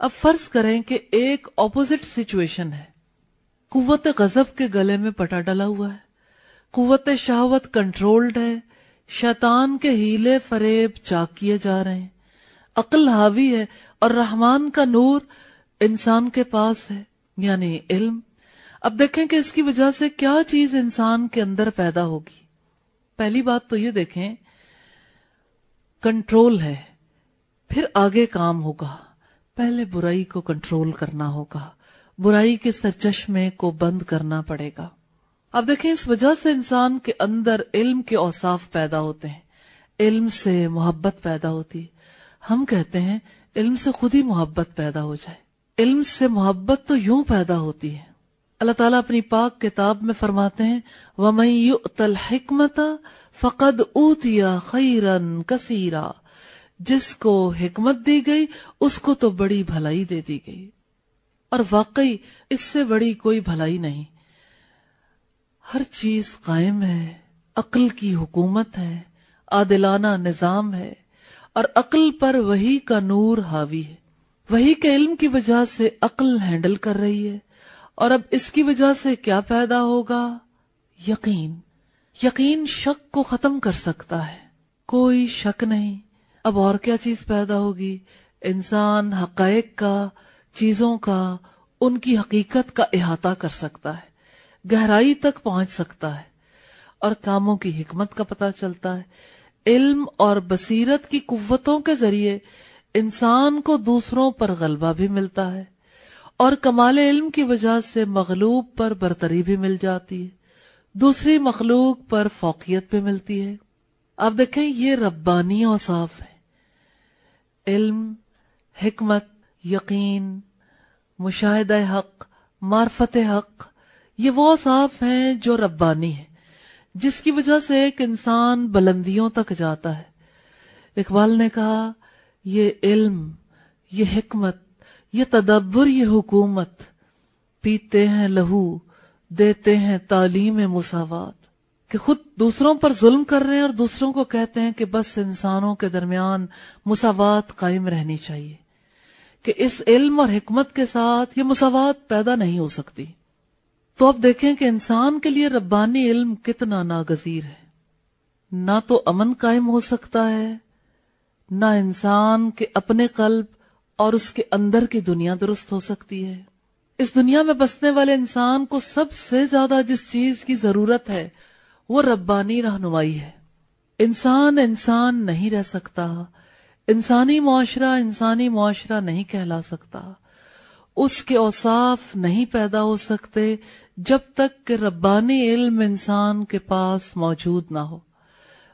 اب فرض کریں کہ ایک اپوزٹ سچویشن ہے۔ قوت غضب کے گلے میں پٹا ڈلا ہوا ہے۔ قوت شہوت کنٹرولڈ ہے۔ شیطان کے ہیلے فریب چاک کیے جا رہے ہیں۔ عقل حاوی ہے اور رحمان کا نور انسان کے پاس ہے یعنی علم۔ اب دیکھیں کہ اس کی وجہ سے کیا چیز انسان کے اندر پیدا ہوگی۔ پہلی بات تو یہ دیکھیں کنٹرول ہے۔ پھر آگے کام ہوگا۔ پہلے برائی کو کنٹرول کرنا ہوگا۔ برائی کے سرچشمے کو بند کرنا پڑے گا۔ اب دیکھیں، اس وجہ سے انسان کے اندر علم کے اوصاف پیدا ہوتے ہیں۔ علم سے محبت پیدا ہوتی ہم کہتے ہیں، علم سے خود ہی محبت پیدا ہو جائے۔ علم سے محبت تو یوں پیدا ہوتی ہے۔ اللہ تعالیٰ اپنی پاک کتاب میں فرماتے ہیں، وَمَن حکمت فقد اوتیا خیرن کثیرا۔ جس کو حکمت دی گئی، اس کو تو بڑی بھلائی دے دی گئی۔ اور واقعی اس سے بڑی کوئی بھلائی نہیں۔ ہر چیز قائم ہے، عقل کی حکومت ہے، عادلانہ نظام ہے، اور عقل پر وہی کا نور حاوی ہے۔ وہی کے علم کی وجہ سے عقل ہینڈل کر رہی ہے۔ اور اب اس کی وجہ سے کیا پیدا ہوگا؟ یقین۔ یقین شک کو ختم کر سکتا ہے۔ کوئی شک نہیں۔ اب اور کیا چیز پیدا ہوگی؟ انسان حقائق کا، چیزوں کا، ان کی حقیقت کا احاطہ کر سکتا ہے، گہرائی تک پہنچ سکتا ہے، اور کاموں کی حکمت کا پتہ چلتا ہے۔ علم اور بصیرت کی قوتوں کے ذریعے انسان کو دوسروں پر غلبہ بھی ملتا ہے، اور کمال علم کی وجہ سے مغلوب پر برتری بھی مل جاتی ہے، دوسری مخلوق پر فوقیت بھی ملتی ہے۔ آپ دیکھیں، یہ ربانی اوصاف ہے۔ علم، حکمت، یقین، مشاہدہ حق، معرفت حق، یہ وہ صاف ہیں جو ربانی ہے جس کی وجہ سے ایک انسان بلندیوں تک جاتا ہے۔ اقبال نے کہا، یہ علم، یہ حکمت، یہ تدبر، یہ حکومت، پیتے ہیں لہو، دیتے ہیں تعلیم مساوات۔ کہ خود دوسروں پر ظلم کر رہے ہیں اور دوسروں کو کہتے ہیں کہ بس انسانوں کے درمیان مساوات قائم رہنی چاہیے، کہ اس علم اور حکمت کے ساتھ یہ مساوات پیدا نہیں ہو سکتی۔ تو اب دیکھیں کہ انسان کے لیے ربانی علم کتنا ناگزیر ہے۔ نہ تو امن قائم ہو سکتا ہے، نہ انسان کے اپنے قلب اور اس کے اندر کی دنیا درست ہو سکتی ہے۔ اس دنیا میں بسنے والے انسان کو سب سے زیادہ جس چیز کی ضرورت ہے وہ ربانی رہنمائی ہے۔ انسان انسان نہیں رہ سکتا۔ انسانی معاشرہ انسانی معاشرہ نہیں کہلا سکتا۔ اس کے اوصاف نہیں پیدا ہو سکتے جب تک کہ ربانی علم انسان کے پاس موجود نہ ہو۔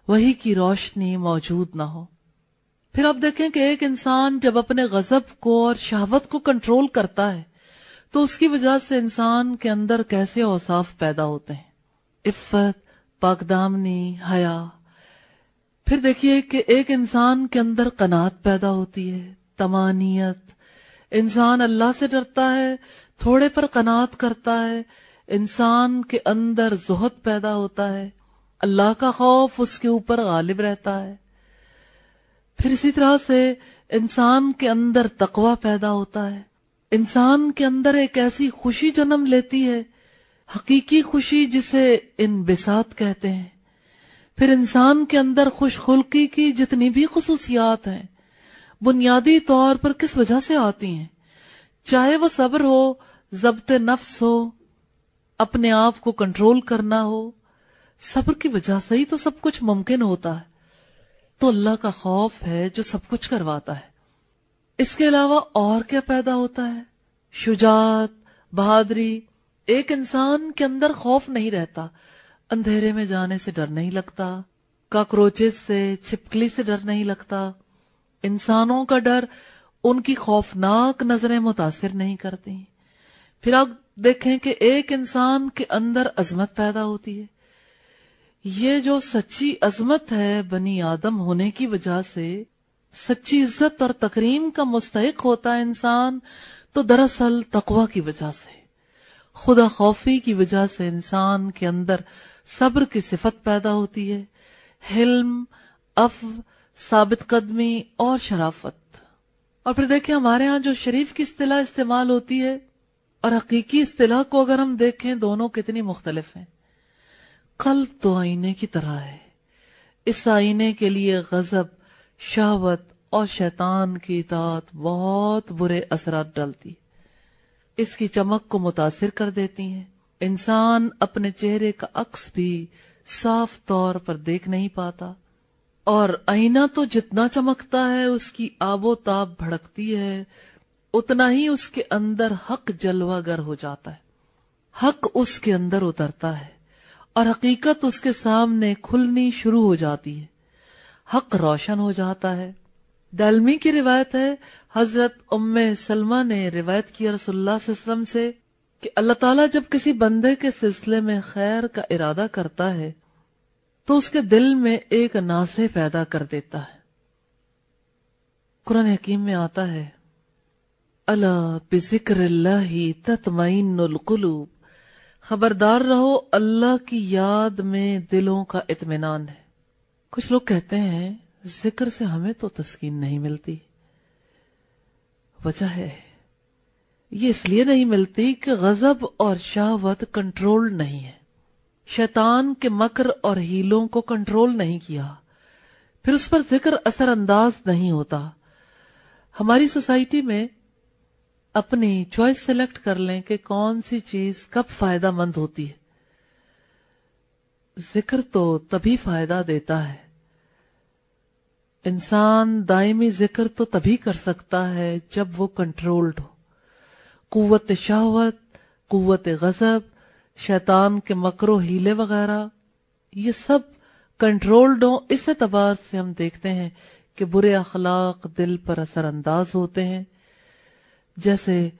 وہی کی روشنی موجود نہ ہو۔ پھر آپ دیکھیں کہ ایک انسان جب اپنے غضب کو اور شہوت کو کنٹرول کرتا ہے، تو اس کی وجہ سے انسان کے اندر کیسے اوصاف پیدا ہوتے ہیں؟ عفت پاکدامنی حیا۔ پھر دیکھیے کہ ایک انسان کے اندر قناعت پیدا ہوتی ہے، تمانیت۔ انسان اللہ سے ڈرتا ہے، تھوڑے پر قناعت کرتا ہے۔ انسان کے اندر زہد پیدا ہوتا ہے۔ اللہ کا خوف اس کے اوپر غالب رہتا ہے۔ پھر اسی طرح سے انسان کے اندر تقوی پیدا ہوتا ہے۔ انسان کے اندر ایک ایسی خوشی جنم لیتی ہے حقیقی خوشی جسے ان بسات کہتے ہیں۔ پھر انسان کے اندر خوش خلقی کی جتنی بھی خصوصیات ہیں، بنیادی طور پر کس وجہ سے آتی ہیں؟ چاہے وہ صبر ہو، ضبط نفس ہو، اپنے آپ کو کنٹرول کرنا ہو، صبر کی وجہ سے ہی تو سب کچھ ممکن ہوتا ہے۔ تو اللہ کا خوف ہے جو سب کچھ کرواتا ہے۔ اس کے علاوہ اور کیا پیدا ہوتا ہے؟ شجاعت، بہادری ایک انسان کے اندر خوف نہیں رہتا، اندھیرے میں جانے سے ڈر نہیں لگتا، کاکروچز سے، چھپکلی سے ڈر نہیں لگتا۔ انسانوں کا ڈر ان کی خوفناک نظریں متاثر نہیں کرتی۔ پھر آپ دیکھیں کہ ایک انسان کے اندر عظمت پیدا ہوتی ہے۔ یہ جو سچی عظمت ہے بنی آدم ہونے کی وجہ سے، سچی عزت اور تقریم کا مستحق ہوتا ہے انسان، تو دراصل تقوی کی وجہ سے۔ خدا خوفی کی وجہ سے انسان کے اندر صبر کی صفت پیدا ہوتی ہے۔ حلم اف ثابت قدمی اور شرافت۔ اور پھر دیکھیں ہمارے ہاں جو شریف کی اصطلاح استعمال ہوتی ہے اور حقیقی اصطلاح کو اگر ہم دیکھیں دونوں کتنی مختلف ہیں۔ قلب تو آئینے کی طرح ہے۔ اس آئینے کے لیے غضب، شہوت اور شیطان کی اطاعت بہت برے اثرات ڈالتی اس کی چمک کو متاثر کر دیتی ہیں۔ انسان اپنے چہرے کا عکس بھی صاف طور پر دیکھ نہیں پاتا۔ اور آئینہ تو جتنا چمکتا ہے، اس کی آب و تاب بھڑکتی ہے، اتنا ہی اس کے اندر حق جلوہ گر ہو جاتا ہے۔ حق اس کے اندر اترتا ہے اور حقیقت اس کے سامنے کھلنی شروع ہو جاتی ہے۔ حق روشن ہو جاتا ہے۔ دلمی کی روایت ہے، حضرت ام سلمہ نے روایت کی رسول اللہ صلی اللہ علیہ وسلم سے کہ اللہ تعالیٰ جب کسی بندے کے سلسلے میں خیر کا ارادہ کرتا ہے، تو اس کے دل میں ایک ناسے پیدا کر دیتا ہے۔ قرآن حکیم میں آتا ہے اللہ بذکر اللہ تطمئن القلوب۔ خبردار رہو، اللہ کی یاد میں دلوں کا اطمینان ہے۔ کچھ لوگ کہتے ہیں ذکر سے ہمیں تو تسکین نہیں ملتی۔ وجہ ہے۔ یہ اس لیے نہیں ملتی کہ غضب اور شہوت کنٹرول نہیں ہے۔ شیطان کے مکر اور ہیلوں کو کنٹرول نہیں کیا۔ پھر اس پر ذکر اثر انداز نہیں ہوتا۔ ہماری سوسائٹی میں اپنی چوائس سلیکٹ کر لیں کہ کون سی چیز کب فائدہ مند ہوتی ہے۔ ذکر تو تبھی فائدہ دیتا ہے۔ انسان دائمی ذکر تو تبھی کر سکتا ہے جب وہ کنٹرولڈ ہو۔ قوت شہوت، قوت غضب، شیطان کے مکرو ہیلے وغیرہ، یہ سب کنٹرولڈ ہو اس اعتبار سے ہم دیکھتے ہیں کہ برے اخلاق دل پر اثر انداز ہوتے ہیں۔ جیسے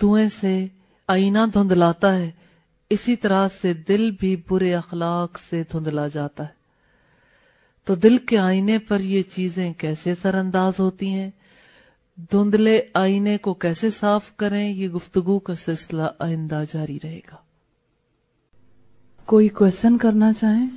دھوئیں سے آئینہ دھندلاتا ہے، اسی طرح سے دل بھی برے اخلاق سے دھندلا جاتا ہے۔ تو دل کے آئینے پر یہ چیزیں کیسے اثر انداز ہوتی ہیں؟ دھندلے آئینے کو کیسے صاف کریں؟ یہ گفتگو کا سلسلہ آئندہ جاری رہے گا۔ کوئی کوشچن کرنا چاہیں؟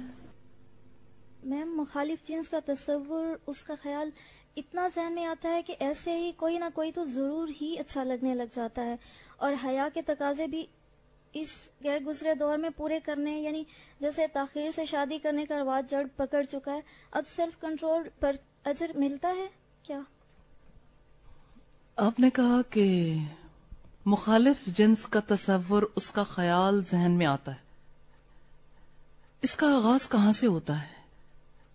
میم، مخالف جنس کا تصور، اس کا خیال اتنا ذہن میں آتا ہے کہ ایسے ہی کوئی نہ کوئی تو ضرور ہی اچھا لگنے لگ جاتا ہے اور حیا کے تقاضے بھی اس غیر گزرے دور میں پورے کرنے یعنی جیسے تاخیر سے شادی کرنے کا رواج جڑ پکڑ چکا ہے، اب سیلف کنٹرول پر اجر ملتا ہے؟ کیا؟ آپ نے کہا کہ مخالف جنس کا تصور اس کا خیال ذہن میں آتا ہے۔ اس کا آغاز کہاں سے ہوتا ہے؟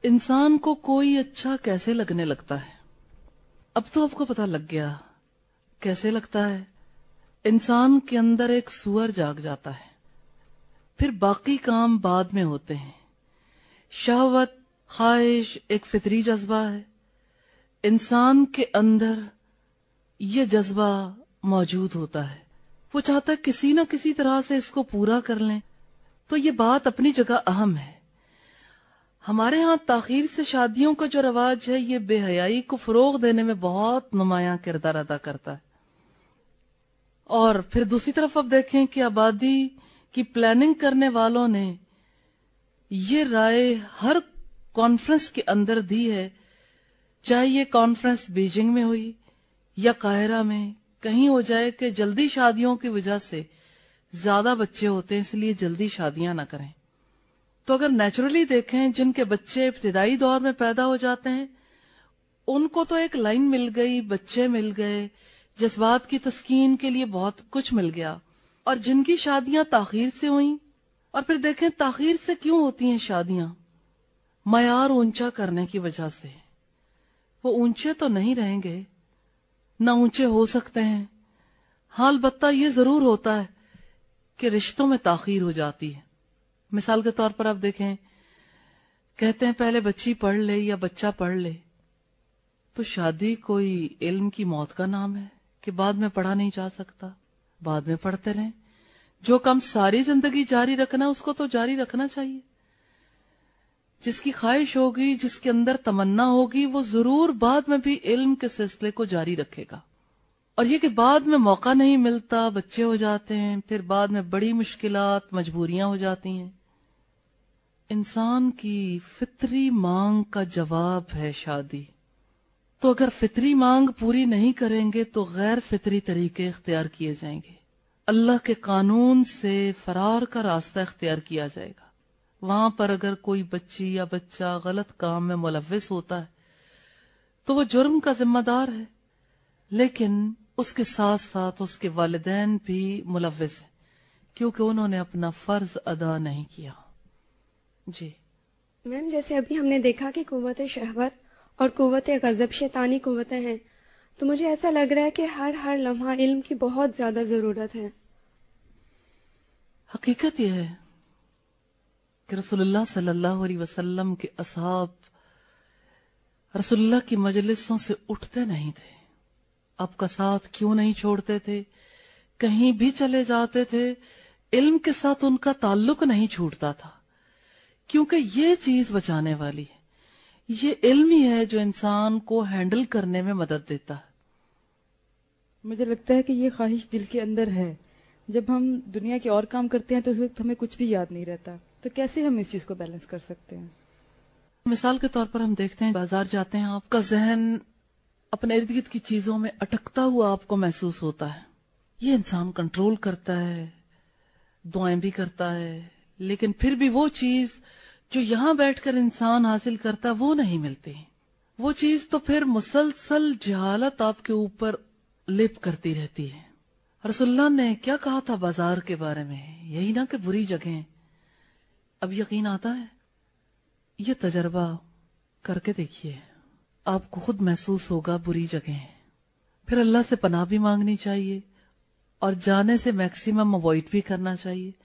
انسان کو کوئی اچھا کیسے لگنے لگتا ہے؟ اب تو آپ کو پتا لگ گیا کیسے لگتا ہے۔ انسان کے اندر ایک سور جاگ جاتا ہے۔ پھر باقی کام بعد میں ہوتے ہیں۔ شہوت، خواہش، ایک فطری جذبہ ہے۔ انسان کے اندر یہ جذبہ موجود ہوتا ہے۔ وہ چاہتا ہے کسی نہ کسی طرح سے اس کو پورا کر لیں۔ تو یہ بات اپنی جگہ اہم ہے۔ ہمارے ہاں تاخیر سے شادیوں کا جو رواج ہے، یہ بے حیائی کو فروغ دینے میں بہت نمایاں کردار ادا کرتا ہے۔ اور پھر دوسری طرف اب دیکھیں کہ آبادی کی پلاننگ کرنے والوں نے یہ رائے ہر کانفرنس کے اندر دی ہے، چاہے یہ کانفرنس بیجنگ میں ہوئی یا قاہرہ میں، کہیں ہو جائے کہ جلدی شادیوں کی وجہ سے زیادہ بچے ہوتے ہیں، اس لیے جلدی شادیاں نہ کریں۔ تو اگر نیچرلی دیکھیں جن کے بچے ابتدائی دور میں پیدا ہو جاتے ہیں، ان کو تو ایک لائن مل گئی، بچے مل گئے جذبات کی تسکین کے لیے بہت کچھ مل گیا۔ اور جن کی شادیاں تاخیر سے ہوئیں، اور پھر دیکھیں تاخیر سے کیوں ہوتی ہیں شادیاں؟ معیار اونچا کرنے کی وجہ سے۔ وہ اونچے تو نہیں رہیں گے، نہ اونچے ہو سکتے ہیں۔ حال بتہ یہ ضرور ہوتا ہے کہ رشتوں میں تاخیر ہو جاتی ہے۔ مثال کے طور پر آپ دیکھیں، کہتے ہیں پہلے بچی پڑھ لے یا بچہ پڑھ لے، تو شادی کوئی علم کی موت کا نام ہے۔ کہ بعد میں پڑھا نہیں جا سکتا۔ بعد میں پڑھتے رہیں۔ جو کام ساری زندگی جاری رکھنا اس کو تو جاری رکھنا چاہیے۔ جس کی خواہش ہوگی، جس کے اندر تمنا ہوگی، وہ ضرور بعد میں بھی علم کے سلسلے کو جاری رکھے گا۔ اور یہ کہ بعد میں موقع نہیں ملتا، بچے ہو جاتے ہیں، پھر بعد میں بڑی مشکلات، مجبوریاں ہو جاتی ہیں۔ انسان کی فطری مانگ کا جواب ہے شادی۔ تو اگر فطری مانگ پوری نہیں کریں گے تو غیر فطری طریقے اختیار کیے جائیں گے۔ اللہ کے قانون سے فرار کا راستہ اختیار کیا جائے گا۔ وہاں پر اگر کوئی بچی یا بچہ غلط کام میں ملوث ہوتا ہے، تو وہ جرم کا ذمہ دار ہے۔ لیکن اس کے ساتھ ساتھ اس کے والدین بھی ملوث ہیں، کیونکہ انہوں نے اپنا فرض ادا نہیں کیا۔ جی۔ میم، جیسے ابھی ہم نے دیکھا کہ قوت شہوت اور قوت غضب شیطانی قوتیں ہیں۔ تو مجھے ایسا لگ رہا ہے کہ ہر ہر لمحہ علم کی بہت زیادہ ضرورت ہے۔ حقیقت یہ ہے کہ رسول اللہ صلی اللہ علیہ وسلم کے اصحاب رسول اللہ کی مجلسوں سے اٹھتے نہیں تھے۔ آپ کا ساتھ کیوں نہیں چھوڑتے تھے؟ کہیں بھی چلے جاتے تھے۔ علم کے ساتھ ان کا تعلق نہیں چھوٹتا تھا۔ کیونکہ یہ چیز بچانے والی ہے۔ یہ علم ہی ہے جو انسان کو ہینڈل کرنے میں مدد دیتا ہے۔ مجھے لگتا ہے کہ یہ خواہش دل کے اندر ہے۔ جب ہم دنیا کے اور کام کرتے ہیں تو اس وقت ہمیں کچھ بھی یاد نہیں رہتا۔ تو کیسے ہم اس چیز کو بیلنس کر سکتے ہیں؟ مثال کے طور پر ہم دیکھتے ہیں بازار جاتے ہیں آپ کا ذہن اپنے ارد گرد کی چیزوں میں اٹکتا ہوا آپ کو محسوس ہوتا ہے۔ یہ انسان کنٹرول کرتا ہے دعائیں بھی کرتا ہے لیکن پھر بھی وہ چیز جو یہاں بیٹھ کر انسان حاصل کرتا وہ نہیں ملتی وہ چیز تو پھر مسلسل جہالت آپ کے اوپر لپ کرتی رہتی ہے۔ رسول اللہ نے کیا کہا تھا بازار کے بارے میں؟ یہی نہ کہ بری جگہیں۔ اب یقین آتا ہے۔ یہ تجربہ کر کے دیکھیے۔ آپ کو خود محسوس ہوگا بری جگہیں۔ پھر اللہ سے پناہ بھی مانگنی چاہیے اور جانے سے میکسیمم اوائڈ بھی کرنا چاہیے۔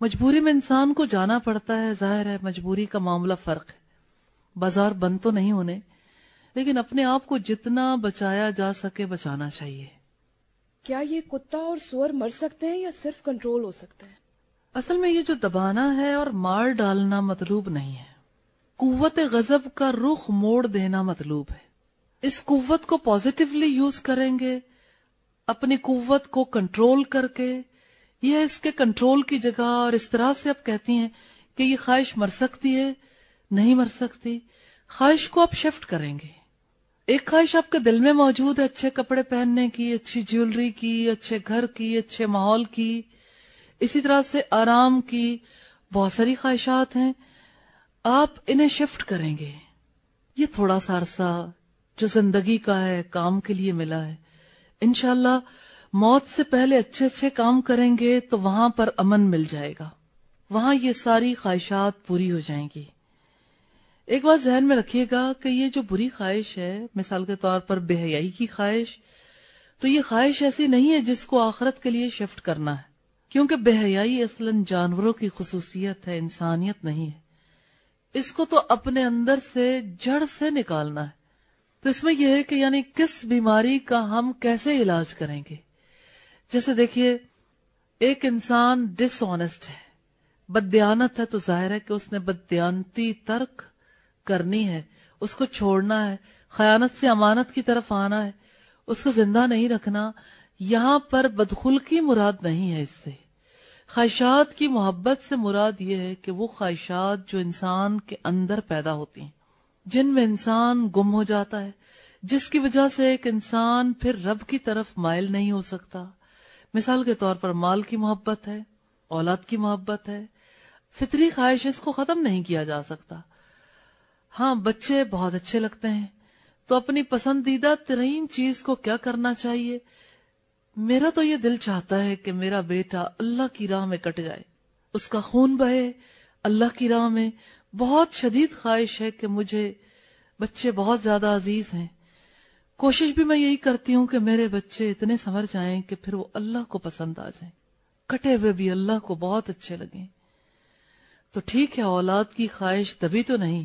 مجبوری میں انسان کو جانا پڑتا ہے ظاہر ہے مجبوری کا معاملہ فرق ہے۔ بازار بند تو نہیں ہونے لیکن اپنے آپ کو جتنا بچایا جا سکے بچانا چاہیے۔ کیا یہ کتا اور سور مر سکتے ہیں یا صرف کنٹرول ہو سکتا ہے؟ اصل میں یہ جو دبانا ہے اور مار ڈالنا مطلوب نہیں ہے۔ قوت غضب کا رخ موڑ دینا مطلوب ہے۔ اس قوت کو پازیٹیولی یوز کریں گے اپنی قوت کو کنٹرول کر کے یہ اس کے کنٹرول کی جگہ اور اس طرح سے آپ کہتی ہیں کہ یہ خواہش مر سکتی ہے، نہیں مر سکتی۔ خواہش کو آپ شفٹ کریں گے۔ ایک خواہش آپ کے دل میں موجود ہے، اچھے کپڑے پہننے کی، اچھی جیولری کی، اچھے گھر کی، اچھے ماحول کی۔ اسی طرح سے آرام کی۔ بہت ساری خواہشات ہیں۔ آپ انہیں شفٹ کریں گے۔ یہ تھوڑا سا عرصہ جو زندگی کا ہے، کام کے لیے ملا ہے۔ انشاءاللہ اللہ موت سے پہلے اچھے اچھے کام کریں گے تو وہاں پر امن مل جائے گا۔ وہاں یہ ساری خواہشات پوری ہو جائیں گی۔ ایک بات ذہن میں رکھیے گا کہ یہ جو بری خواہش ہے، مثال کے طور پر بے حیائی کی خواہش، تو یہ خواہش ایسی نہیں ہے جس کو آخرت کے لیے شفٹ کرنا ہے۔ کیونکہ بے حیائی اصلا جانوروں کی خصوصیت ہے، انسانیت نہیں ہے۔ اس کو تو اپنے اندر سے جڑ سے نکالنا ہے۔ تو اس میں یہ ہے کہ یعنی کس بیماری کا ہم کیسے علاج کریں گے؟ جیسے دیکھیے، ایک انسان ڈس آنےسٹ ہے، بدیانت ہے تو ظاہر ہے کہ اس نے بدیانتی ترک کرنی ہے، اس کو چھوڑنا ہے، خیانت سے امانت کی طرف آنا ہے، اس کو زندہ نہیں رکھنا، یہاں پر بدخل کی مراد نہیں ہے اس سے۔ خواہشات کی محبت سے مراد یہ ہے کہ وہ خواہشات جو انسان کے اندر پیدا ہوتی ہیں، جن میں انسان گم ہو جاتا ہے، جس کی وجہ سے ایک انسان پھر رب کی طرف مائل نہیں ہو سکتا۔ مثال کے طور پر مال کی محبت ہے، اولاد کی محبت ہے، فطری خواہش اس کو ختم نہیں کیا جا سکتا۔ ہاں بچے بہت اچھے لگتے ہیں، تو اپنی پسندیدہ ترین چیز کو کیا کرنا چاہیے؟ میرا تو یہ دل چاہتا ہے کہ میرا بیٹا اللہ کی راہ میں کٹ جائے، اس کا خون بہے۔ اللہ کی راہ میں بہت شدید خواہش ہے کہ مجھے بچے بہت زیادہ عزیز ہیں۔ کوشش بھی میں یہی کرتی ہوں کہ میرے بچے اتنے سمر جائیں کہ پھر وہ اللہ کو پسند آ جائیں۔ کٹے ہوئے بھی اللہ کو بہت اچھے لگیں۔ تو ٹھیک ہے، اولاد کی خواہش دبی تو نہیں۔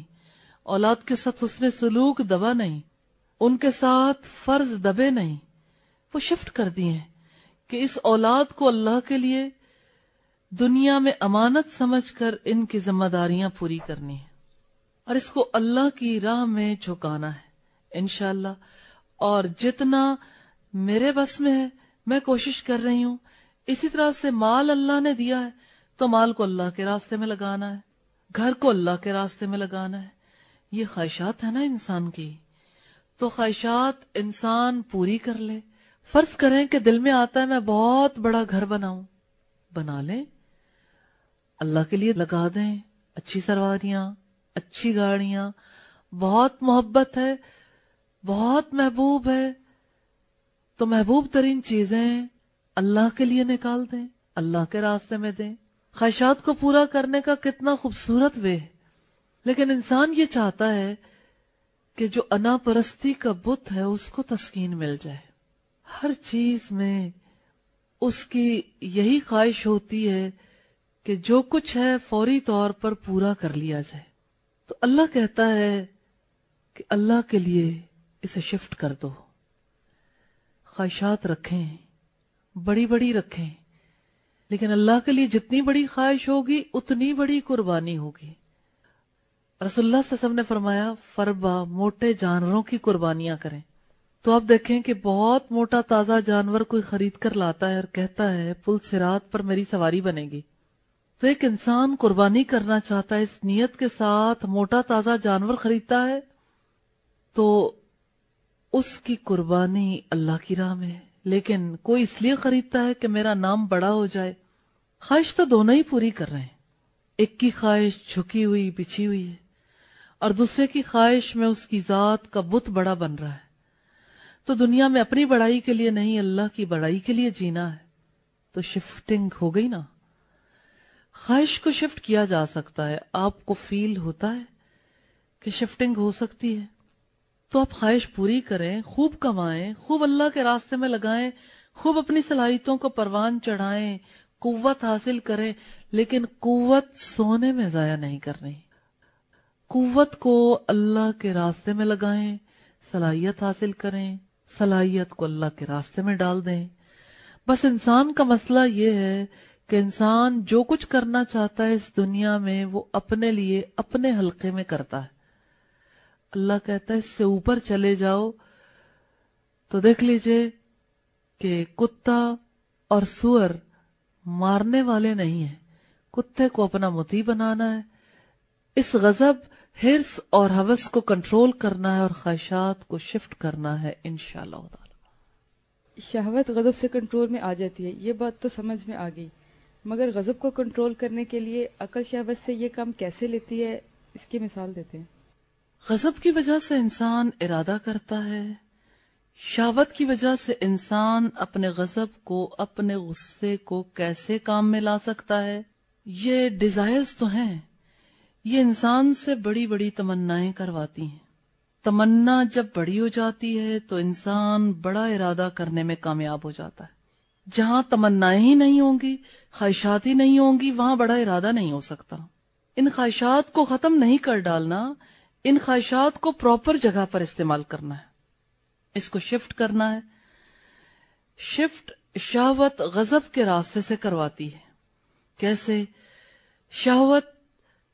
اولاد کے ساتھ اس نے سلوک دبا نہیں۔ ان کے ساتھ فرض دبے نہیں۔ وہ شفٹ کر دی ہیں کہ اس اولاد کو اللہ کے لیے دنیا میں امانت سمجھ کر ان کی ذمہ داریاں پوری کرنی ہیں۔ اور اس کو اللہ کی راہ میں جھکانا ہے۔ انشاءاللہ اللہ اور جتنا میرے بس میں ہے، میں کوشش کر رہی ہوں۔ اسی طرح سے مال اللہ نے دیا ہے، تو مال کو اللہ کے راستے میں لگانا ہے، گھر کو اللہ کے راستے میں لگانا ہے۔ یہ خواہشات ہے نا انسان کی۔ تو خواہشات انسان پوری کر لے۔ فرض کریں کہ دل میں آتا ہے، میں بہت بڑا گھر بناؤں۔ بنا لیں۔ اللہ کے لیے لگا دیں۔ اچھی سرواریاں اچھی گاڑیاں۔ بہت محبت ہے۔ بہت محبوب ہے۔ تو محبوب ترین چیزیں اللہ کے لیے نکال دیں، اللہ کے راستے میں دیں۔ خواہشات کو پورا کرنے کا کتنا خوبصورت وے لیکن انسان یہ چاہتا ہے کہ جو انا پرستی کا بت ہے، اس کو تسکین مل جائے۔ ہر چیز میں اس کی یہی خواہش ہوتی ہے کہ جو کچھ ہے فوری طور پر پورا کر لیا جائے۔ تو اللہ کہتا ہے کہ اللہ کے لیے اسے شفٹ کر دو۔ خواہشات رکھیں، بڑی بڑی رکھیں۔ لیکن اللہ کے لیے جتنی بڑی خواہش ہوگی، اتنی بڑی قربانی ہوگی۔ رسول اللہ سے سب نے فرمایا فربا موٹے جانوروں کی قربانیاں کریں۔ تو آپ دیکھیں کہ بہت موٹا تازہ جانور کوئی خرید کر لاتا ہے اور کہتا ہے، پل سرات پر میری سواری بنے گی۔ تو ایک انسان قربانی کرنا چاہتا ہے، اس نیت کے ساتھ موٹا تازہ جانور خریدتا ہے، تو اس کی قربانی اللہ کی راہ میں ہے۔ لیکن کوئی اس لیے خریدتا ہے کہ میرا نام بڑا ہو جائے۔ خواہش تو دونوں ہی پوری کر رہے ہیں۔ ایک کی خواہش جھکی ہوئی، بچھی ہوئی ہے۔ اور دوسرے کی خواہش میں اس کی ذات کا بت بڑا بن رہا ہے۔ تو دنیا میں اپنی بڑائی کے لیے نہیں، اللہ کی بڑائی کے لیے جینا ہے۔ تو شفٹنگ ہو گئی نا۔ خواہش کو شفٹ کیا جا سکتا ہے۔ آپ کو فیل ہوتا ہے کہ شفٹنگ ہو سکتی ہے۔ تو آپ خواہش پوری کریں، خوب کمائیں، خوب اللہ کے راستے میں لگائیں، خوب اپنی صلاحیتوں کو پروان چڑھائیں، قوت حاصل کریں، لیکن قوت سونے میں ضائع نہیں کرنی۔ قوت کو اللہ کے راستے میں لگائیں، صلاحیت حاصل کریں، صلاحیت کو اللہ کے راستے میں ڈال دیں۔ بس انسان کا مسئلہ یہ ہے کہ انسان جو کچھ کرنا چاہتا ہے اس دنیا میں وہ اپنے لیے، اپنے حلقے میں کرتا ہے۔ اللہ کہتا ہے، اس سے اوپر چلے جاؤ۔ تو دیکھ لیجیے کہ کتا اور سور مارنے والے نہیں ہیں۔ کتے کو اپنا متی بنانا ہے۔ اس غزب ہرس اور حوث کو کنٹرول کرنا ہے اور خواہشات کو شفٹ کرنا ہے انشاءاللہ تعالی۔ شہوت غضب سے کنٹرول میں آ جاتی ہے۔ یہ بات تو سمجھ میں آ گئی۔ مگر غضب کو کنٹرول کرنے کے لیے عقل شہوت سے یہ کام کیسے لیتی ہے، اس کی مثال دیتے ہیں۔ غضب کی وجہ سے انسان ارادہ کرتا ہے۔ شاوت کی وجہ سے انسان اپنے غضب کو، اپنے غصے کو کیسے کام میں لا سکتا ہے؟ یہ ڈیزائرز تو ہیں۔ یہ انسان سے بڑی بڑی تمنائیں کرواتی ہیں۔ تمنا جب بڑی ہو جاتی ہے تو انسان بڑا ارادہ کرنے میں کامیاب ہو جاتا ہے۔ جہاں تمنائیں ہی نہیں ہوں گی، خواہشات ہی نہیں ہوں گی، وہاں بڑا ارادہ نہیں ہو سکتا۔ ان خواہشات کو ختم نہیں کر ڈالنا ان خواہشات کو پراپر جگہ پر استعمال کرنا ہے۔ اس کو شفٹ کرنا ہے۔ شفٹ شہوت غزب کے راستے سے کرواتی ہے۔ کیسے؟ شہوت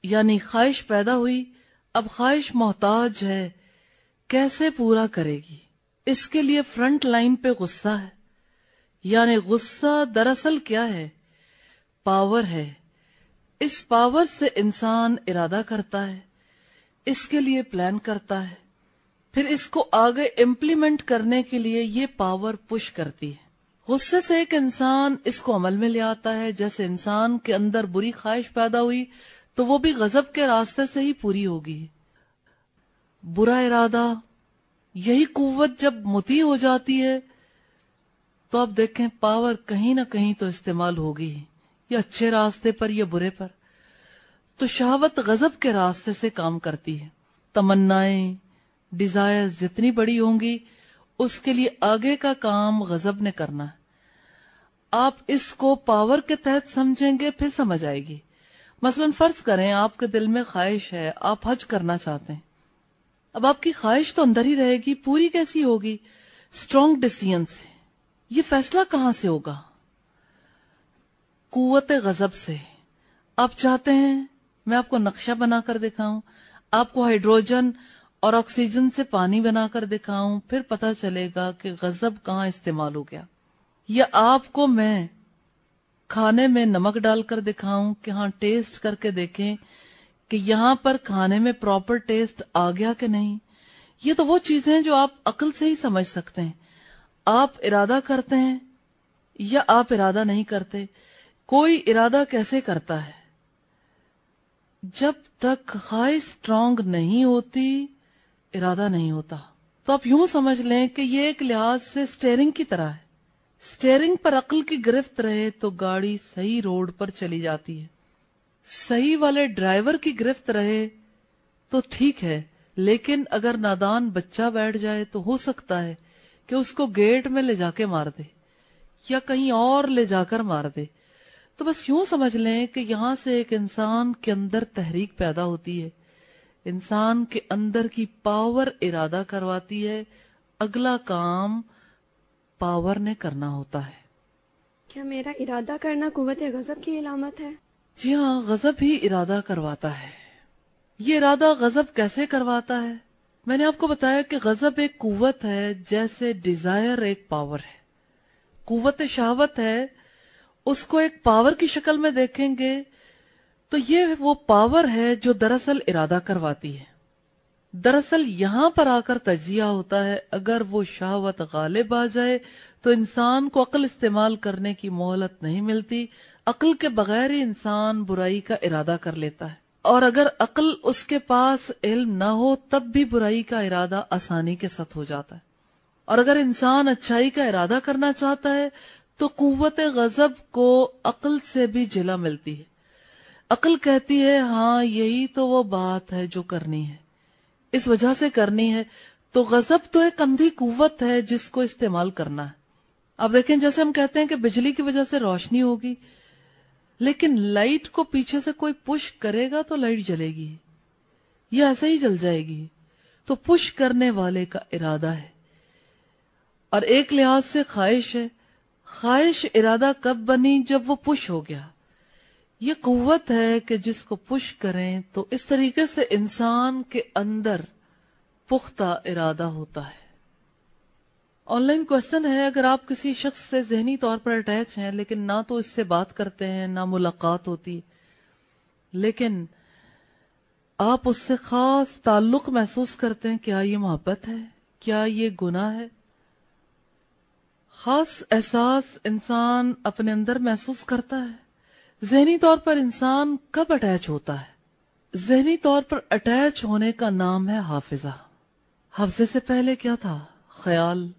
یعنی خواہش پیدا ہوئی، اب خواہش محتاج ہے۔ کیسے پورا کرے گی؟ اس کے لیے فرنٹ لائن پہ غصہ ہے۔ یعنی غصہ دراصل کیا ہے؟ پاور ہے۔ اس پاور سے انسان ارادہ کرتا ہے۔ اس کے لیے پلان کرتا ہے۔ پھر اس کو آگے امپلیمنٹ کرنے کے لیے یہ پاور پش کرتی ہے۔ غصے سے ایک انسان اس کو عمل میں لے آتا ہے۔ جیسے انسان کے اندر بری خواہش پیدا ہوئی تو وہ بھی غزب کے راستے سے ہی پوری ہوگی۔ برا ارادہ، یہی قوت جب متی ہو جاتی ہے تو اب دیکھیں پاور کہیں نہ کہیں تو استعمال ہوگی۔ یا اچھے راستے پر یا برے پر۔ تو شہوت غزب کے راستے سے کام کرتی ہے۔ تمنائیں ڈیزائر جتنی بڑی ہوں گی، اس کے لیے آگے کا کام غزب نے کرنا ہے۔ آپ اس کو پاور کے تحت سمجھیں گے، پھر سمجھ آئے گی۔ مثلا فرض کریں، آپ کے دل میں خواہش ہے، آپ حج کرنا چاہتے ہیں۔ اب آپ کی خواہش تو اندر ہی رہے گی، پوری کیسی ہوگی؟ اسٹرانگ ڈسیزن سے۔ یہ فیصلہ کہاں سے ہوگا؟ قوت غزب سے۔ آپ چاہتے ہیں میں آپ کو نقشہ بنا کر دکھاؤں، آپ کو ہائیڈروجن اور آکسیجن سے پانی بنا کر دکھاؤں، پھر پتا چلے گا کہ غزب کہاں استعمال ہو گیا۔ یا آپ کو میں کھانے میں نمک ڈال کر دکھاؤں کہ ہاں ٹیسٹ کر کے دیکھیں کہ یہاں پر کھانے میں پراپر ٹیسٹ آ گیا کہ نہیں۔ یہ تو وہ چیزیں ہیں جو آپ عقل سے ہی سمجھ سکتے ہیں۔ آپ ارادہ کرتے ہیں یا آپ ارادہ نہیں کرتے، کوئی ارادہ کیسے کرتا ہے؟ جب تک خواہش اسٹرانگ نہیں ہوتی، ارادہ نہیں ہوتا۔ تو آپ یوں سمجھ لیں کہ یہ ایک لحاظ سے سٹیئرنگ کی طرح ہے۔ سٹیئرنگ پر عقل کی گرفت رہے تو گاڑی صحیح روڈ پر چلی جاتی ہے۔ صحیح والے ڈرائیور کی گرفت رہے تو ٹھیک ہے، لیکن اگر نادان بچہ بیٹھ جائے تو ہو سکتا ہے کہ اس کو گیٹ میں لے جا کے مار دے یا کہیں اور لے جا کر مار دے۔ تو بس یوں سمجھ لیں کہ یہاں سے ایک انسان کے اندر تحریک پیدا ہوتی ہے۔ انسان کے اندر کی پاور ارادہ کرواتی ہے۔ اگلا کام پاور نے کرنا ہوتا ہے۔ کیا میرا ارادہ کرنا قوت غضب کی علامت ہے؟ جی ہاں غضب ہی ارادہ کرواتا ہے۔ یہ ارادہ غضب کیسے کرواتا ہے؟ میں نے آپ کو بتایا کہ غضب ایک قوت ہے جیسے ڈیزائر ایک پاور ہے۔ قوت شہوت ہے اس کو ایک پاور کی شکل میں دیکھیں گے تو یہ وہ پاور ہے جو دراصل ارادہ کرواتی ہے۔ دراصل یہاں پر آ کر تجزیہ ہوتا ہے، اگر وہ شہوت غالب آ جائے تو انسان کو عقل استعمال کرنے کی مہلت نہیں ملتی، عقل کے بغیر ہی انسان برائی کا ارادہ کر لیتا ہے۔ اور اگر عقل اس کے پاس علم نہ ہو، تب بھی برائی کا ارادہ آسانی کے ساتھ ہو جاتا ہے۔ اور اگر انسان اچھائی کا ارادہ کرنا چاہتا ہے تو قوت غضب کو عقل سے بھی جلا ملتی ہے۔ عقل کہتی ہے ہاں یہی تو وہ بات ہے جو کرنی ہے۔ اس وجہ سے کرنی ہے۔ تو غضب تو ایک اندھی قوت ہے جس کو استعمال کرنا ہے۔ اب دیکھیں، جیسے ہم کہتے ہیں کہ بجلی کی وجہ سے روشنی ہوگی، لیکن لائٹ کو پیچھے سے کوئی پش کرے گا تو لائٹ جلے گی۔ یہ ایسے ہی جل جائے گی۔ تو پش کرنے والے کا ارادہ ہے۔ اور ایک لحاظ سے خواہش ہے خواہش ارادہ کب بنی جب وہ پش ہو گیا؟ یہ قوت ہے کہ جس کو پش کریں تو اس طریقے سے انسان کے اندر پختہ ارادہ ہوتا ہے۔ آن لائن کوشچن ہے، اگر آپ کسی شخص سے ذہنی طور پر اٹیچ ہیں، لیکن نہ تو اس سے بات کرتے ہیں، نہ ملاقات ہوتی۔ لیکن آپ اس سے خاص تعلق محسوس کرتے ہیں، کیا یہ محبت ہے؟ کیا یہ گناہ ہے؟ خاص احساس انسان اپنے اندر محسوس کرتا ہے۔ ذہنی طور پر انسان کب اٹیچ ہوتا ہے؟ ذہنی طور پر اٹیچ ہونے کا نام ہے حافظہ۔ حافظے سے پہلے کیا تھا؟ خیال۔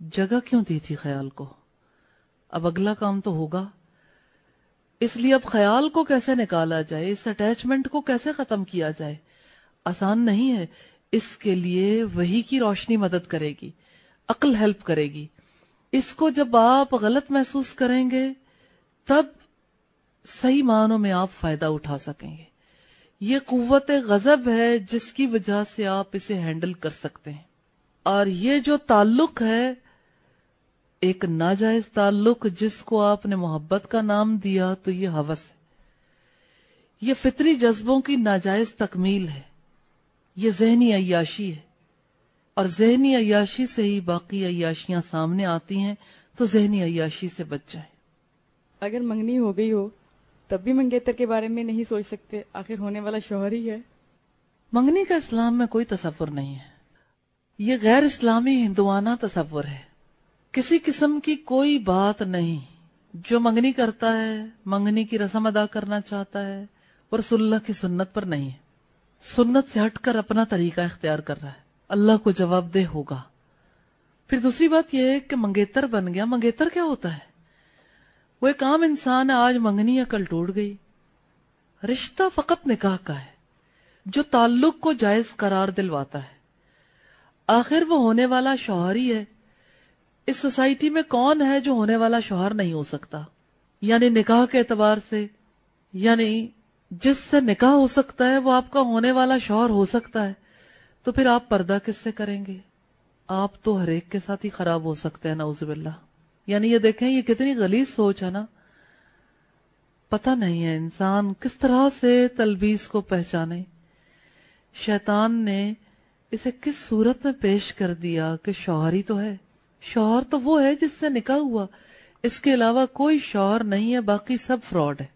جگہ کیوں دی تھی خیال کو؟ اب اگلا کام تو ہوگا۔ اس لیے اب خیال کو کیسے نکالا جائے؟ اس اٹیچمنٹ کو کیسے ختم کیا جائے؟ آسان نہیں ہے۔ اس کے لیے وہی کی روشنی مدد کرے گی۔ عقل ہیلپ کرے گی۔ اس کو جب آپ غلط محسوس کریں گے، تب صحیح معنوں میں آپ فائدہ اٹھا سکیں گے۔ یہ قوت غضب ہے جس کی وجہ سے آپ اسے ہینڈل کر سکتے ہیں۔ اور یہ جو تعلق ہے، ایک ناجائز تعلق جس کو آپ نے محبت کا نام دیا تو یہ حوث ہے۔ یہ فطری جذبوں کی ناجائز تکمیل ہے۔ یہ ذہنی عیاشی ہے۔ اور ذہنی عیاشی سے ہی باقی عیاشیاں سامنے آتی ہیں تو ذہنی عیاشی سے بچ جائیں۔ اگر منگنی ہو گئی ہو تب بھی منگیتر کے بارے میں نہیں سوچ سکتے آخر ہونے والا شوہر ہی ہے۔ منگنی کا اسلام میں کوئی تصور نہیں ہے۔ یہ غیر اسلامی ہندوانہ تصور ہے۔ کسی قسم کی کوئی بات نہیں۔ جو منگنی کرتا ہے منگنی کی رسم ادا کرنا چاہتا ہے اور اللہ کی سنت پر نہیں ہے۔ سنت سے ہٹ کر اپنا طریقہ اختیار کر رہا ہے۔ اللہ کو جواب دہ ہوگا۔ پھر دوسری بات یہ ہے کہ منگیتر بن گیا۔ منگیتر کیا ہوتا ہے؟ وہ ایک عام انسان ہے آج منگنی یا کل ٹوٹ گئی۔ رشتہ فقط نکاح کا ہے، جو تعلق کو جائز قرار دلواتا ہے۔ آخر وہ ہونے والا شوہر ہی ہے۔ اس سوسائٹی میں کون ہے جو ہونے والا شوہر نہیں ہو سکتا؟ یعنی نکاح کے اعتبار سے یعنی جس سے نکاح ہو سکتا ہے، وہ آپ کا ہونے والا شوہر ہو سکتا ہے۔ تو پھر آپ پردہ کس سے کریں گے؟ آپ تو ہر ایک کے ساتھ ہی خراب ہو سکتے ہیں، نعوذ باللہ۔ یعنی یہ دیکھیں، یہ کتنی غلیظ سوچ ہے نا۔ پتہ نہیں ہے انسان کس طرح سے تلبیس کو پہچانے۔ شیطان نے اسے کس صورت میں پیش کر دیا کہ شوہر ہی تو ہے۔ شوہر تو وہ ہے جس سے نکاح ہوا۔ اس کے علاوہ کوئی شوہر نہیں ہے، باقی سب فراڈ ہے۔